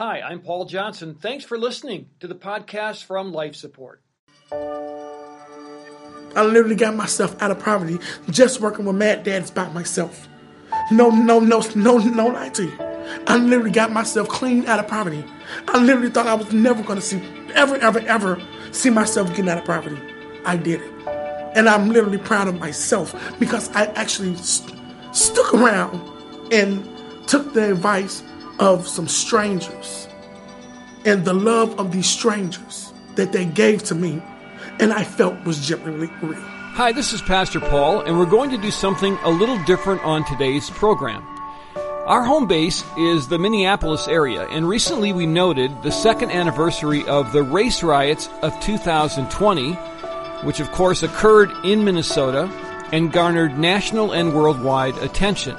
Hi, I'm Paul Johnson. Thanks for listening to the podcast from Life Support. I literally got myself out of poverty just working with Mad Dads by myself. No, no, no, no, no lie to you. I literally got myself clean out of poverty. I literally thought I was never going to see, ever, ever, ever see myself getting out of poverty. I did it. And I'm literally proud of myself because I actually st- stuck around and took the advice of some strangers and the love of these strangers that they gave to me and I felt was genuinely real. Hi, this is Pastor Paul, and we're going to do something a little different on today's program. Our home base is the Minneapolis area, and recently we noted the second anniversary of the race riots of 2020, which of course occurred in Minnesota and garnered national and worldwide attention.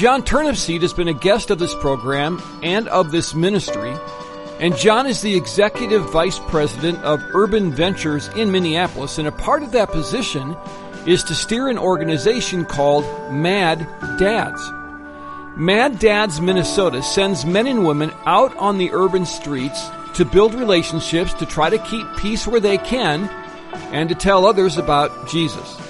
John Turnipseed has been a guest of this program and of this ministry, and John is the executive vice president of Urban Ventures in Minneapolis, and a part of that position is to steer an organization called Mad Dads. Mad Dads Minnesota sends men and women out on the urban streets to build relationships, to try to keep peace where they can, and to tell others about Jesus.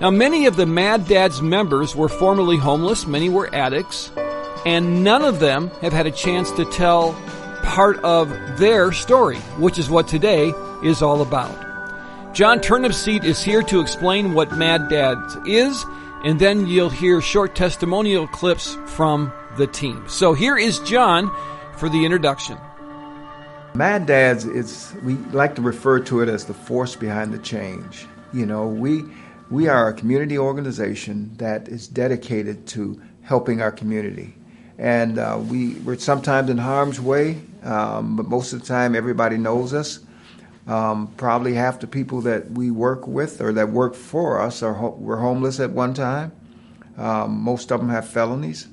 Now, many of the Mad Dads members were formerly homeless, many were addicts, and none of them have had a chance to tell part of their story, which is what today is all about. John Turnipseed is here to explain what Mad Dads is, and then you'll hear short testimonial clips from the team. So here is John for the introduction. Mad Dads, it's we like to refer to it as the force behind the change. You know, we we are a community organization that is dedicated to helping our community. And uh, we, we're sometimes in harm's way, um, but most of the time everybody knows us. Um, probably half the people that we work with or that work for us are ho- were homeless at one time. Um, most of them have felonies,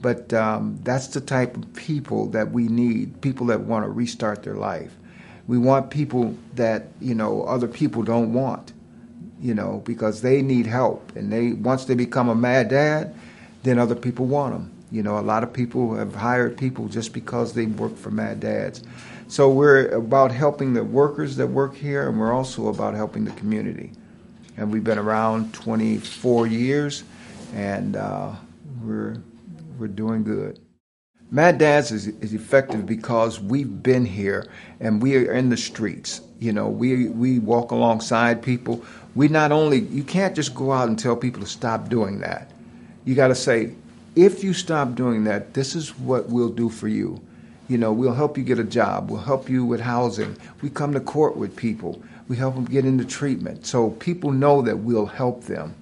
but um, that's the type of people that we need. People that want to restart their life. We want people that you know other people don't want you know, because they need help. And they once they become a mad dad, then other people want them. You know, a lot of people have hired people just because they work for mad dads. So we're about helping the workers that work here, and we're also about helping the community. And we've been around 24 years, and uh, we're we're doing good. Mad Dads is, is effective because we've been here and we are in the streets. You know, we we walk alongside people we not only you can't just go out and tell people to stop doing that. You got to say, if you stop doing that, this is what we'll do for you. You know, we'll help you get a job. We'll help you with housing. We come to court with people. We help them get into treatment. So people know that we'll help them.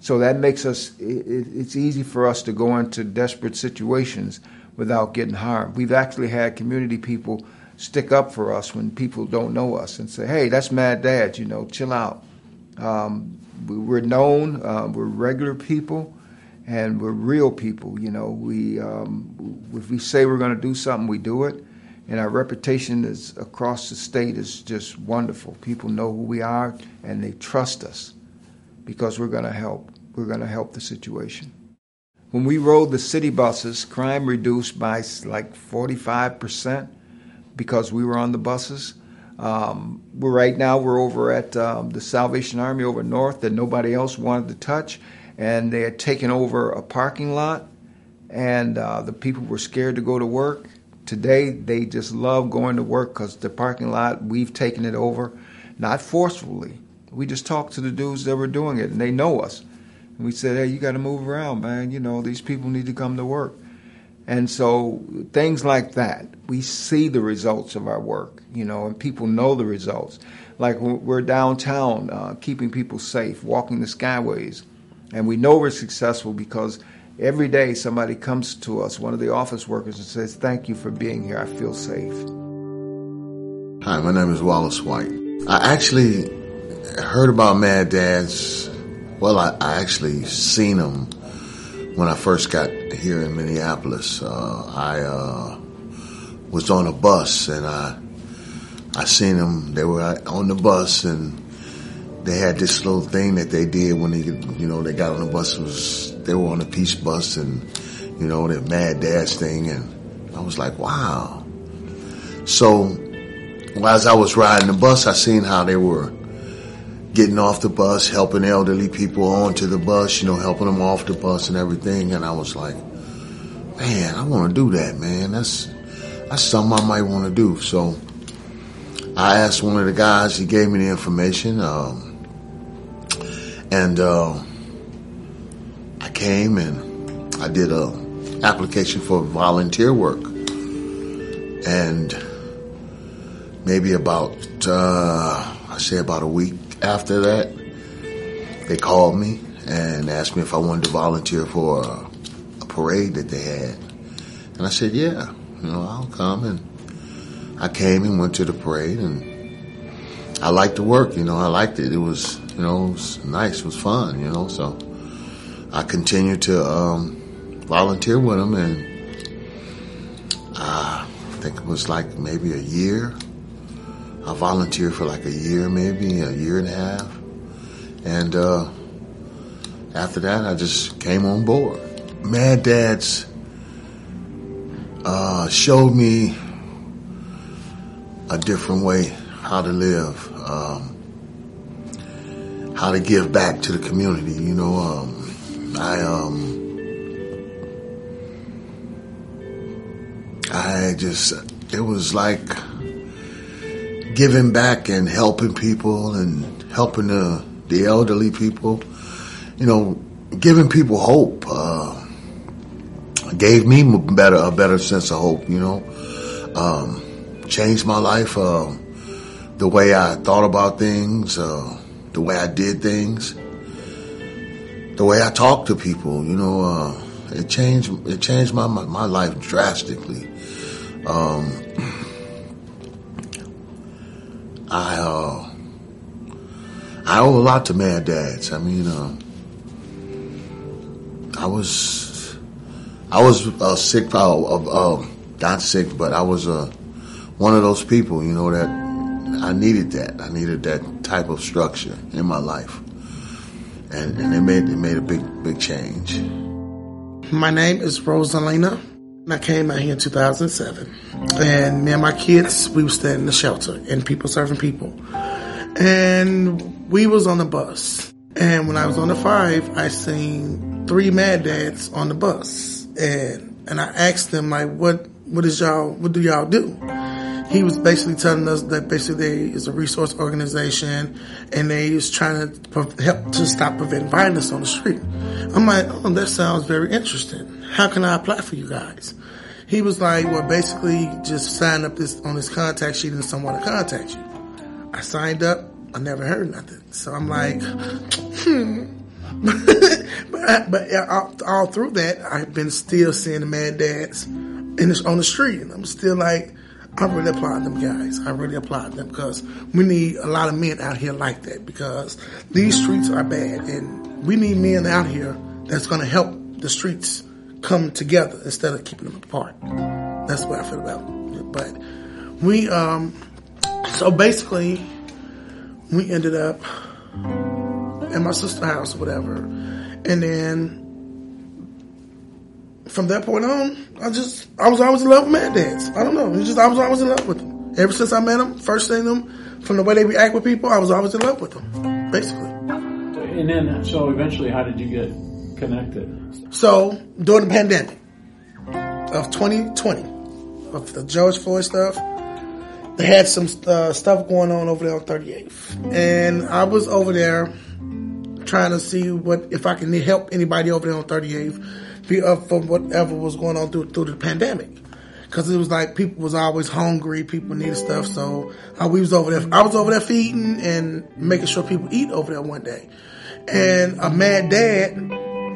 So that makes us, it, it's easy for us to go into desperate situations without getting harmed. We've actually had community people stick up for us when people don't know us and say, hey, that's Mad Dad, you know, chill out. Um, we're known, uh, we're regular people, and we're real people. You know, we um, if we say we're going to do something, we do it, and our reputation is across the state is just wonderful. People know who we are, and they trust us because we're going to help. We're going to help the situation. When we rode the city buses, crime reduced by like 45 percent because we were on the buses. Um, right now we're over at um, the Salvation Army over north that nobody else wanted to touch, and they had taken over a parking lot, and uh, the people were scared to go to work. Today they just love going to work because the parking lot we've taken it over, not forcefully. We just talked to the dudes that were doing it, and they know us. And we said, "Hey, you got to move around, man. You know these people need to come to work." And so things like that, we see the results of our work, you know, and people know the results. Like we're downtown, uh, keeping people safe, walking the skyways, and we know we're successful because every day somebody comes to us, one of the office workers, and says, "Thank you for being here. I feel safe." Hi, my name is Wallace White. I actually heard about Mad Dads. Well, I, I actually seen them when I first got here in Minneapolis. Uh, I uh, was on a bus and I I seen them. They were on the bus and they had this little thing that they did when they you know they got on the bus. Was they were on a peace bus and you know the Mad Dads thing and I was like, wow. So, as I was riding the bus, I seen how they were getting off the bus, helping elderly people onto the bus, you know, helping them off the bus and everything. And I was like, man, I want to do that, man. That's, that's something I might want to do. So I asked one of the guys, he gave me the information, um, and, uh, I came and I did a application for volunteer work. And maybe about, uh, I say about a week after that, they called me and asked me if I wanted to volunteer for a, a parade that they had. And I said, yeah, you know, I'll come. And I came and went to the parade and I liked the work, you know, I liked it. It was, you know, it was nice, it was fun, you know, so I continued to, um, volunteer with them and, uh, I think it was like maybe a year I volunteered for like a year, maybe a year and a half. And uh, after that, I just came on board. Mad Dads uh, showed me a different way how to live, um, how to give back to the community. You know, um, I um, I just it was like giving back and helping people and helping the the elderly people, you know, giving people hope. Uh, gave me better a better sense of hope. You know, um, changed my life. Uh, the way I thought about things, uh, the way I did things, the way I talked to people. You know, uh, it changed. It changed my my, my life drastically. Um, I uh, I owe a lot to Mad Dads. I mean, uh, I was I was uh, sick, uh, uh, not sick, but I was uh, one of those people, you know, that I needed that. I needed that type of structure in my life, and and it made it made a big big change. My name is Rosalina. I came out here in 2007, and me and my kids, we were staying in the shelter, and people serving people, and we was on the bus. And when I was on the five, I seen three mad dads on the bus, and and I asked them like, what what is y'all what do y'all do? He was basically telling us that basically they is a resource organization, and they is trying to help to stop preventing violence on the street. I'm like, oh, that sounds very interesting. How can I apply for you guys? He was like, well, basically just sign up this on this contact sheet and someone to contact you. I signed up. I never heard nothing. So I'm like, hmm. but, but all, all, through that, I've been still seeing the mad dads in the, on the street, and I'm still like, I really applaud them guys. I really applaud them because we need a lot of men out here like that because these streets are bad, and we need men out here that's going to help the streets come together instead of keeping them apart. That's what I feel about it. But we, um, so basically, we ended up in my sister's house or whatever. And then from that point on, I just, I was always in love with Mad Dads. I don't know. Just, I was always in love with them. Ever since I met them, first seeing them, from the way they react with people, I was always in love with them, basically. And then, so eventually, how did you get connected? So during the pandemic of 2020, of the George Floyd stuff, they had some uh, stuff going on over there on 38th, and I was over there trying to see what if I can help anybody over there on 38th be up for whatever was going on through through the pandemic. Cause it was like people was always hungry, people needed stuff. So uh, we was over there. I was over there feeding and making sure people eat over there one day. And a mad dad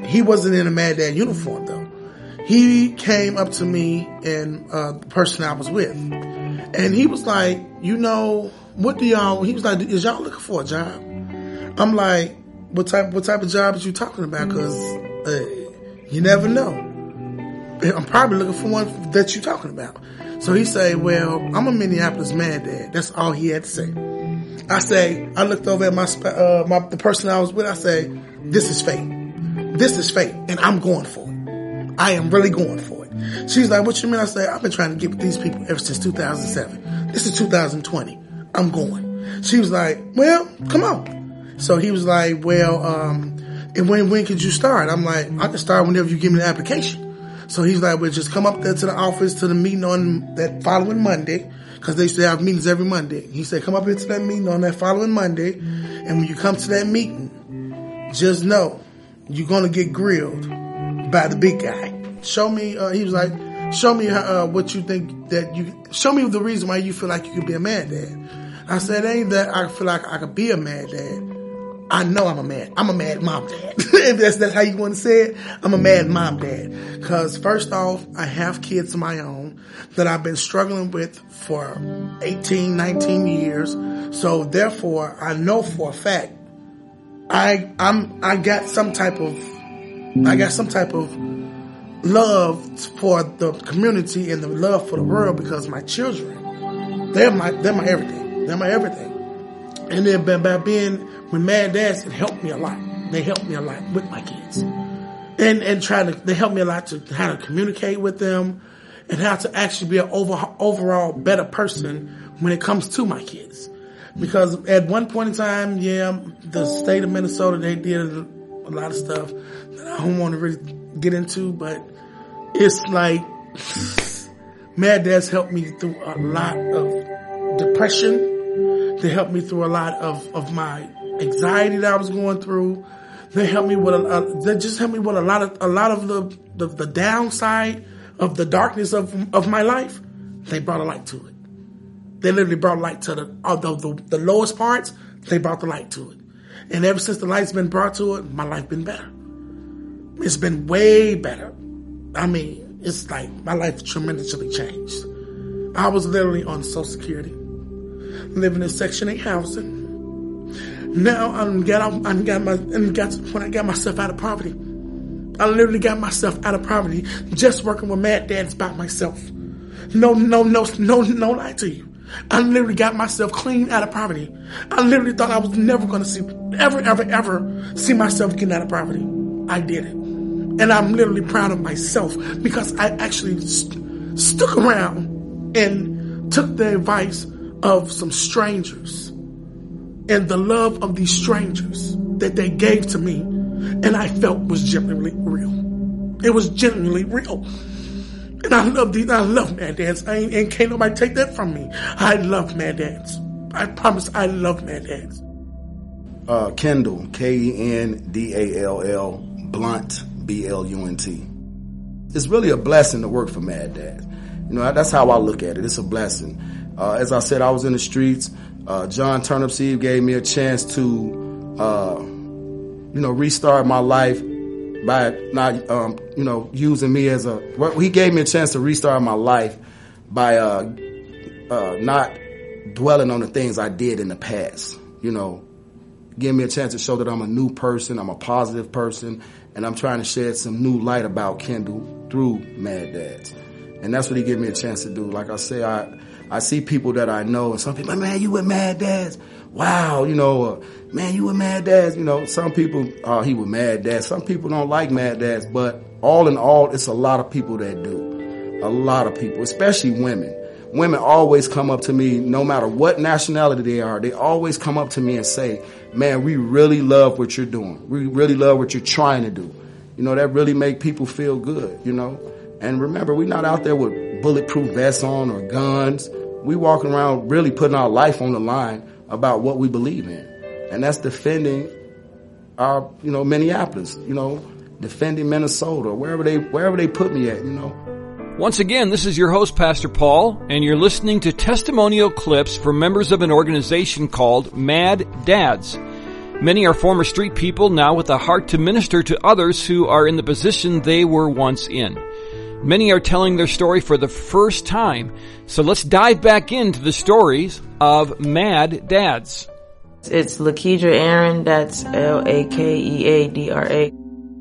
he wasn't in a Mad Dad uniform though. He came up to me and uh, the person I was with, and he was like, "You know, what do y'all?" He was like, "Is y'all looking for a job?" I'm like, "What type? What type of job is you talking about? Because uh, you never know. I'm probably looking for one that you're talking about." So he say, "Well, I'm a Minneapolis Mad Dad." That's all he had to say. I say, I looked over at my, uh, my the person I was with. I say, "This is fate." This is fate and I'm going for it. I am really going for it. She's like, what you mean? I say, I've been trying to get with these people ever since 2007. This is 2020. I'm going. She was like, well, come on. So he was like, well, um, and when, when could you start? I'm like, I can start whenever you give me the application. So he's like, well, just come up there to the office to the meeting on that following Monday. Cause they used to have meetings every Monday. He said, come up here to that meeting on that following Monday. And when you come to that meeting, just know you're to get grilled by the big guy. Show me, uh, he was like, show me uh, what you think that you, show me the reason why you feel like you could be a mad dad. I said, ain't that I feel like I could be a mad dad. I know I'm a mad, I'm a mad mom dad. if that's, that's how you want to say it, I'm a mad mom dad. Cause first off, I have kids of my own that I've been struggling with for 18, 19 years. So therefore, I know for a fact, I, I'm, I got some type of, I got some type of love for the community and the love for the world because my children, they're my, they're my everything. They're my everything. And then by, by being with Mad Dads, it helped me a lot. They helped me a lot with my kids. And, and try to, they helped me a lot to how to communicate with them and how to actually be an over, overall better person when it comes to my kids. Mm-hmm. Because at one point in time, yeah, the state of Minnesota, they did a lot of stuff that I don't want to really get into, but it's like Mad Dads helped me through a lot of depression. They helped me through a lot of, of my anxiety that I was going through. They helped me with a, a they just helped me with a lot of a lot of the, the the downside of the darkness of of my life. They brought a light to it. They literally brought light to the, uh, the, the, lowest parts. They brought the light to it. And ever since the light's been brought to it, my life been better. It's been way better. I mean, it's like my life tremendously changed. I was literally on Social Security, living in Section 8 housing. Now I'm got I got my and got to point I got myself out of poverty. I literally got myself out of poverty just working with Mad Dads by myself. No, no, no, no, no lie to you. I literally got myself clean out of poverty. I literally thought I was never going to see, ever, ever, ever see myself getting out of poverty. I did it. And I'm literally proud of myself because I actually st- stuck around and took the advice of some strangers and the love of these strangers that they gave to me and I felt was genuinely real. It was genuinely real. And I love these, I love Mad Dads. I ain't, and can't nobody take that from me. I love Mad Dads. I promise I love Mad Dads. Uh, Kendall, K-E-N-D-A-L-L, Blunt, B-L-U-N-T. It's really a blessing to work for Mad Dads. You know, that's how I look at it. It's a blessing. Uh, as I said, I was in the streets. Uh, John Turnipseed gave me a chance to, uh, you know, restart my life by not, um, you know, using me as a. He gave me a chance to restart my life by uh, uh, not dwelling on the things I did in the past. You know, give me a chance to show that I'm a new person, I'm a positive person, and I'm trying to shed some new light about Kendall through Mad Dads. And that's what he gave me a chance to do. Like I say, I I see people that I know, and some people, man, you with Mad Dads? Wow, you know, uh, man, you with Mad Dads? You know, some people, oh, he with Mad Dads. Some people don't like Mad Dads, but all in all, it's a lot of people that do. A lot of people, especially women. Women always come up to me, no matter what nationality they are, they always come up to me and say, man, we really love what you're doing. We really love what you're trying to do. You know, that really make people feel good, you know. And remember, we're not out there with bulletproof vests on or guns. We walking around really putting our life on the line about what we believe in. And that's defending our, you know, Minneapolis, you know, defending Minnesota, wherever they wherever they put me at, you know. Once again, this is your host, Pastor Paul, and you're listening to testimonial clips from members of an organization called Mad Dads. Many are former street people now with a heart to minister to others who are in the position they were once in. Many are telling their story for the first time. So let's dive back into the stories of Mad Dads. It's Lakeadra Aaron. That's L-A-K-E-A-D-R-A.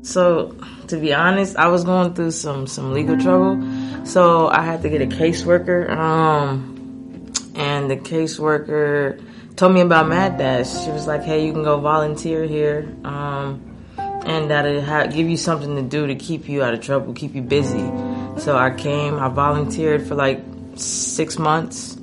So, to be honest, I was going through some, some legal trouble. So I had to get a caseworker. Um, and the caseworker told me about Mad Dads. She was like, hey, you can go volunteer here. Um, and that it ha- give you something to do to keep you out of trouble, keep you busy. So I came, I volunteered for like six months.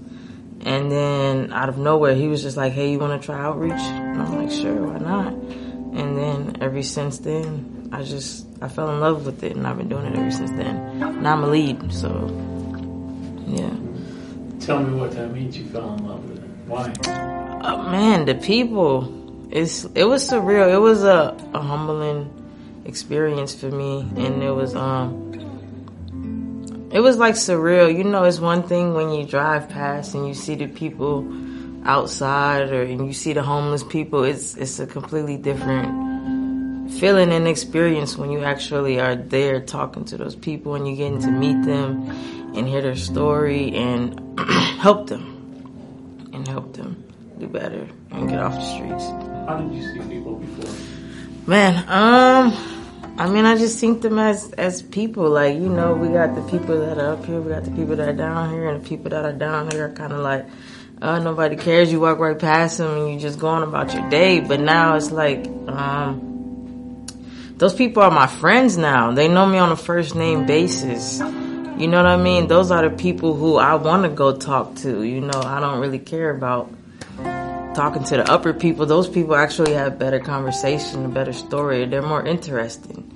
And then out of nowhere, he was just like, hey, you want to try outreach? And I'm like, sure, why not? And then ever since then, I just, I fell in love with it and I've been doing it ever since then. Now I'm a lead, so yeah. Tell me what that means you fell in love with it. Why? Oh, man, the people. It's it was surreal. It was a, a humbling experience for me, and it was um, it was like surreal. You know, it's one thing when you drive past and you see the people outside, or and you see the homeless people. It's it's a completely different feeling and experience when you actually are there talking to those people and you getting to meet them and hear their story and help them and help them do better and get off the streets. How did you see people before? Man, um, I mean, I just think them as as people. Like, you know, we got the people that are up here, we got the people that are down here, and the people that are down here are kind of like, uh, nobody cares. You walk right past them and you just go on about your day. But now it's like, um, those people are my friends now. They know me on a first name basis. You know what I mean? Those are the people who I want to go talk to. You know, I don't really care about talking to the upper people. Those people actually have better conversation, a better story. They're more interesting.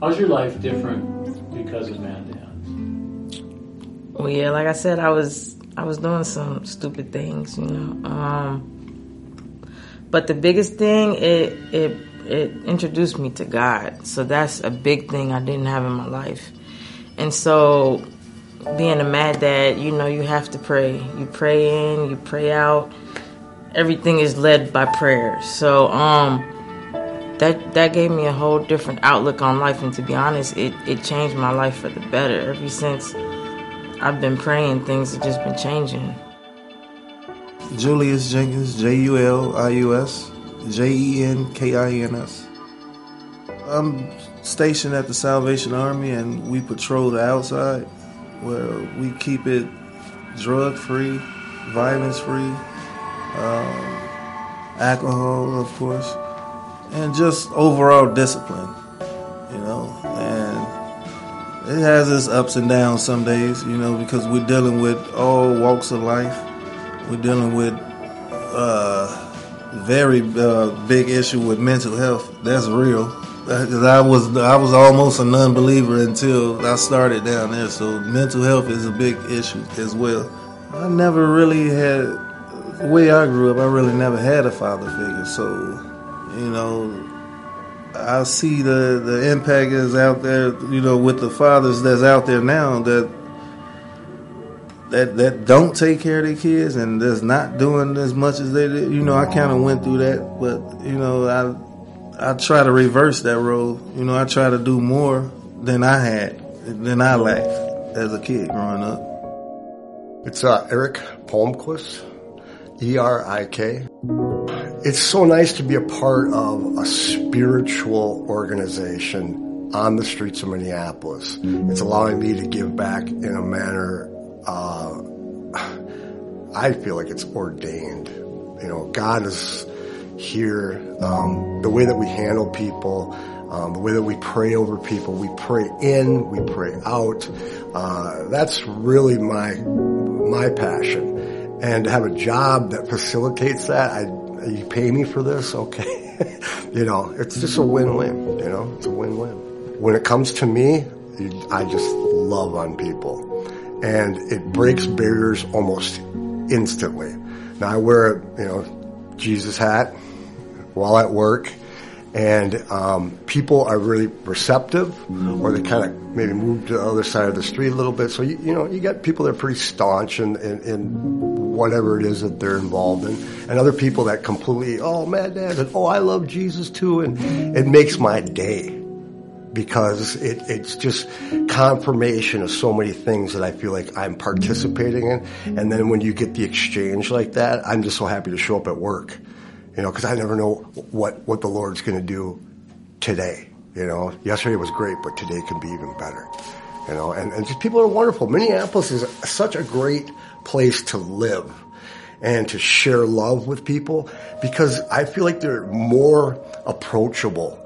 How's your life different because of Mad Dads? Well, yeah, like I said, I was I was doing some stupid things, you know. Um, but the biggest thing, it it it introduced me to God. So that's a big thing I didn't have in my life. And so, being a mad dad, you know, you have to pray. You pray in, you pray out. Everything is led by prayer. So, um, that that gave me a whole different outlook on life. And to be honest, it it changed my life for the better. Ever since I've been praying, things have just been changing. Julius Jenkins, J U L I U S, J E N K I N S. I'm stationed at the Salvation Army and we patrol the outside where we keep it drug free, violence free, um, alcohol, of course, and just overall discipline, you know. And it has its ups and downs some days, you know, because we're dealing with all walks of life. We're dealing with uh, very uh, big issue with mental health. That's real. Because I was I was almost a non-believer until I started down there. So mental health is a big issue as well. I never really had the way I grew up. I really never had a father figure. So you know, I see the the impact is out there. You know, with the fathers that's out there now that that that don't take care of their kids and that's not doing as much as they did. You know, I kind of went through that, but you know, I I try to reverse that role. You know, I try to do more than I had, than I lacked as a kid growing up. It's uh, Erik Palmquist, E R I K. It's so nice to be a part of a spiritual organization on the streets of Minneapolis. It's allowing me to give back in a manner uh, I feel like it's ordained. You know, God is here. Um, the way that we handle people, um, the way that we pray over people, we pray in, we pray out. Uh, that's really my my passion. And have a job that facilitates that, I, you pay me for this, okay? you know, it's just a win-win. You know, it's a win-win. When it comes to me, I just love on people, and it breaks barriers almost instantly. Now I wear, a, you know, Jesus hat while at work, and um, people are really receptive, or they kind of maybe move to the other side of the street a little bit. So you, you know, you got people that are pretty staunch in, in, in whatever it is that they're involved in, and other people that completely, oh, mad dad, and oh, I love Jesus too, and it makes my day because it, it's just confirmation of so many things that I feel like I'm participating in. And then when you get the exchange like that, I'm just so happy to show up at work, you know, because I never know what, what the Lord's going to do today. You know, yesterday was great, but today can be even better. You know, and, and just people are wonderful. Minneapolis is such a great place to live and to share love with people because I feel like they're more approachable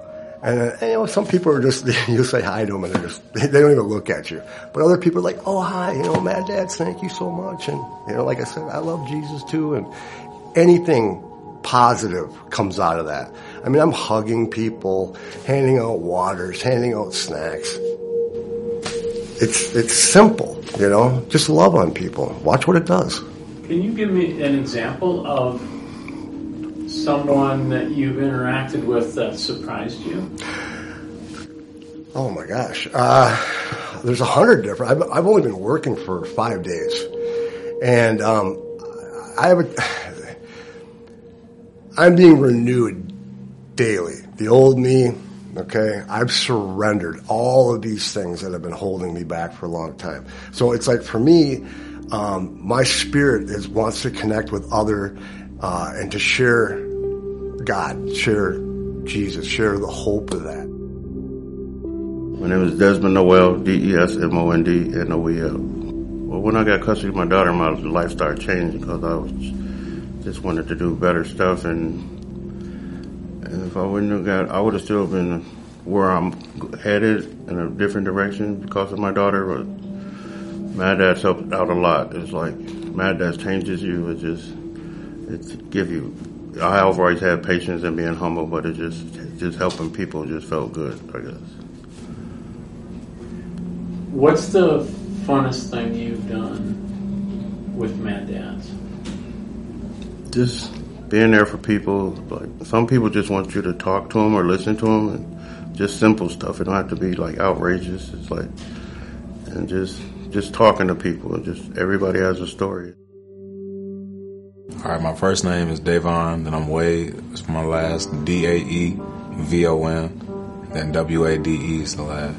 And, uh, and, you know, some people are just, you say hi to them and they just, they don't even look at you. But other people are like, oh, hi, you know, Mad Dads, thank you so much. And, you know, like I said, I love Jesus too. And anything positive comes out of that. I mean, I'm hugging people, handing out waters, handing out snacks. It's, it's simple, you know, just love on people. Watch what it does. Can you give me an example of someone that you've interacted with that surprised you? Oh my gosh. Uh, there's a hundred different, I've, I've, only been working for five days and, um, I have a, I'm being renewed daily. The old me, okay, I've surrendered all of these things that have been holding me back for a long time. So it's like for me, um, my spirit is wants to connect with other uh, and to share God, share Jesus, share the hope of that. My name is Desmond Noel, D-E-S-M-O-N-D-N-O-E-L. Well, when I got custody of my daughter, my life started changing because I was just wanted to do better stuff and if I wouldn't have got, I would have still been where I'm headed in a different direction because of my daughter. But Mad Dad's helped out a lot. It's like Mad Dad changes you. It just it give you. I have always had patience and being humble, but it just just helping people just felt good. I guess. What's the funnest thing you've done with Mad Dads? Just being there for people. Like some people just want you to talk to them or listen to them, and just simple stuff. It don't have to be like outrageous. It's like and just just talking to people. Just everybody has a story. All right, my first name is Daevon, then I'm Wade. It's my last D A E V O N, then W A D E is the last.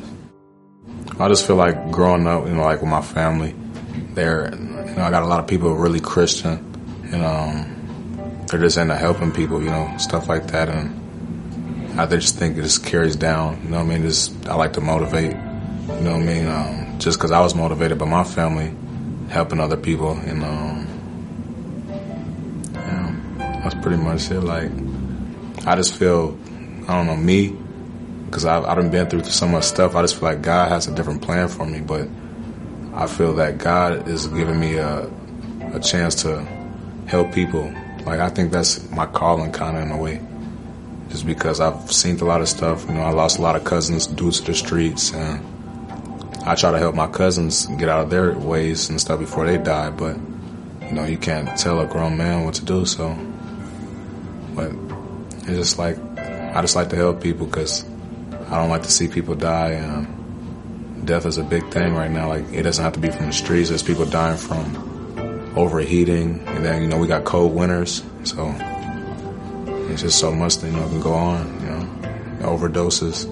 I just feel like growing up, you know, like with my family, there, you know, I got a lot of people really Christian, and um, they're just into helping people, you know, stuff like that. And I just think it just carries down, you know what I mean? Just, I like to motivate, you know what I mean? Um, just cause I was motivated by my family, helping other people, and, um, yeah, that's pretty much it. Like, I just feel, I don't know, me, cause I've, I've been through so much stuff. I just feel like God has a different plan for me, but I feel that God is giving me a, a chance to help people like I think that's my calling, kind of in a way, just because I've seen a lot of stuff. You know, I lost a lot of cousins due to the streets, and I try to help my cousins get out of their ways and stuff before they die. But you know, you can't tell a grown man what to do. So, but it's just like I just like to help people because I don't like to see people die, and death is a big thing right now. Like it doesn't have to be from the streets. There's people dying from overheating, and then you know we got cold winters, so it's just so much that you know can go on. You know, overdoses.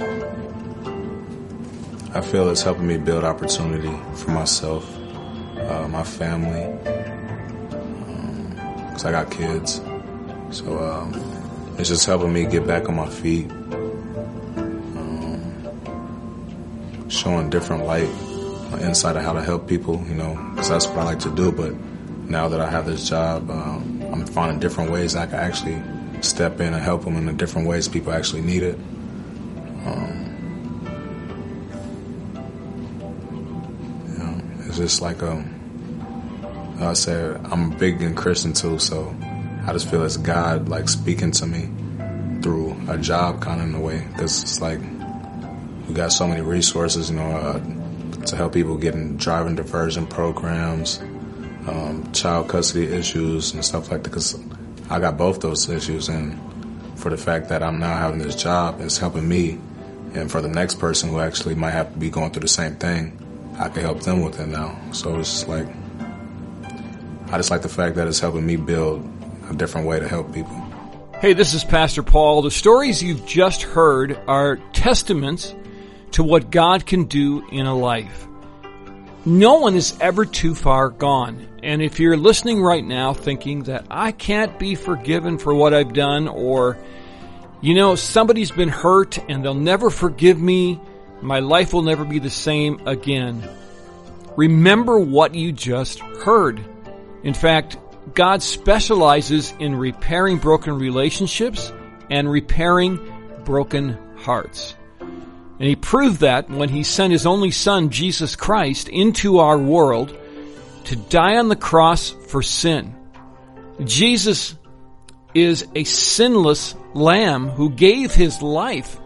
I feel it's helping me build opportunity for myself, uh, my family, because um, I got kids. So um, it's just helping me get back on my feet, um, showing different light, insight of how to help people. You know, because that's what I like to do, but now that I have this job, um, I'm finding different ways I can actually step in and help them in the different ways people actually need it. Um, you know, it's just like um, I said, I'm a big in Christian too, so I just feel it's God like speaking to me through a job kind of in a way because it's like we got so many resources, you know, uh, to help people get in driving diversion programs um, child custody issues and stuff like that. Because I got both those issues, and for the fact that I'm now having this job, it's helping me. And for the next person who actually might have to be going through the same thing, I can help them with it now. So it's just like, I just like the fact that it's helping me build a different way to help people. Hey, this is Pastor Paul. The stories you've just heard are testaments to what God can do in a life. No one is ever too far gone. And if you're listening right now thinking that I can't be forgiven for what I've done, or, you know, somebody's been hurt and they'll never forgive me, my life will never be the same again. Remember what you just heard. In fact, God specializes in repairing broken relationships and repairing broken hearts. And he proved that when he sent his only son, Jesus Christ, into our world to die on the cross for sin. Jesus is a sinless lamb who gave his life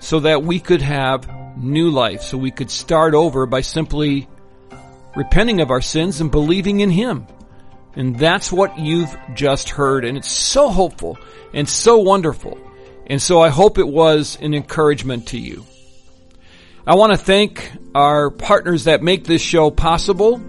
so that we could have new life, so we could start over by simply repenting of our sins and believing in him. And that's what you've just heard. And it's so hopeful and so wonderful. And so I hope it was an encouragement to you. I want to thank our partners that make this show possible.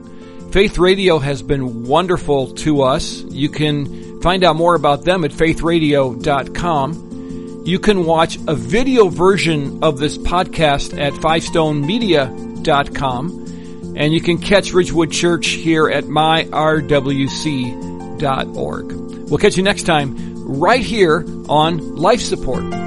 Faith Radio has been wonderful to us. You can find out more about them at faithradio.com. You can watch a video version of this podcast at fivestonemedia.com. And you can catch Ridgewood Church here at myrwc.org. We'll catch you next time right here on Life Support.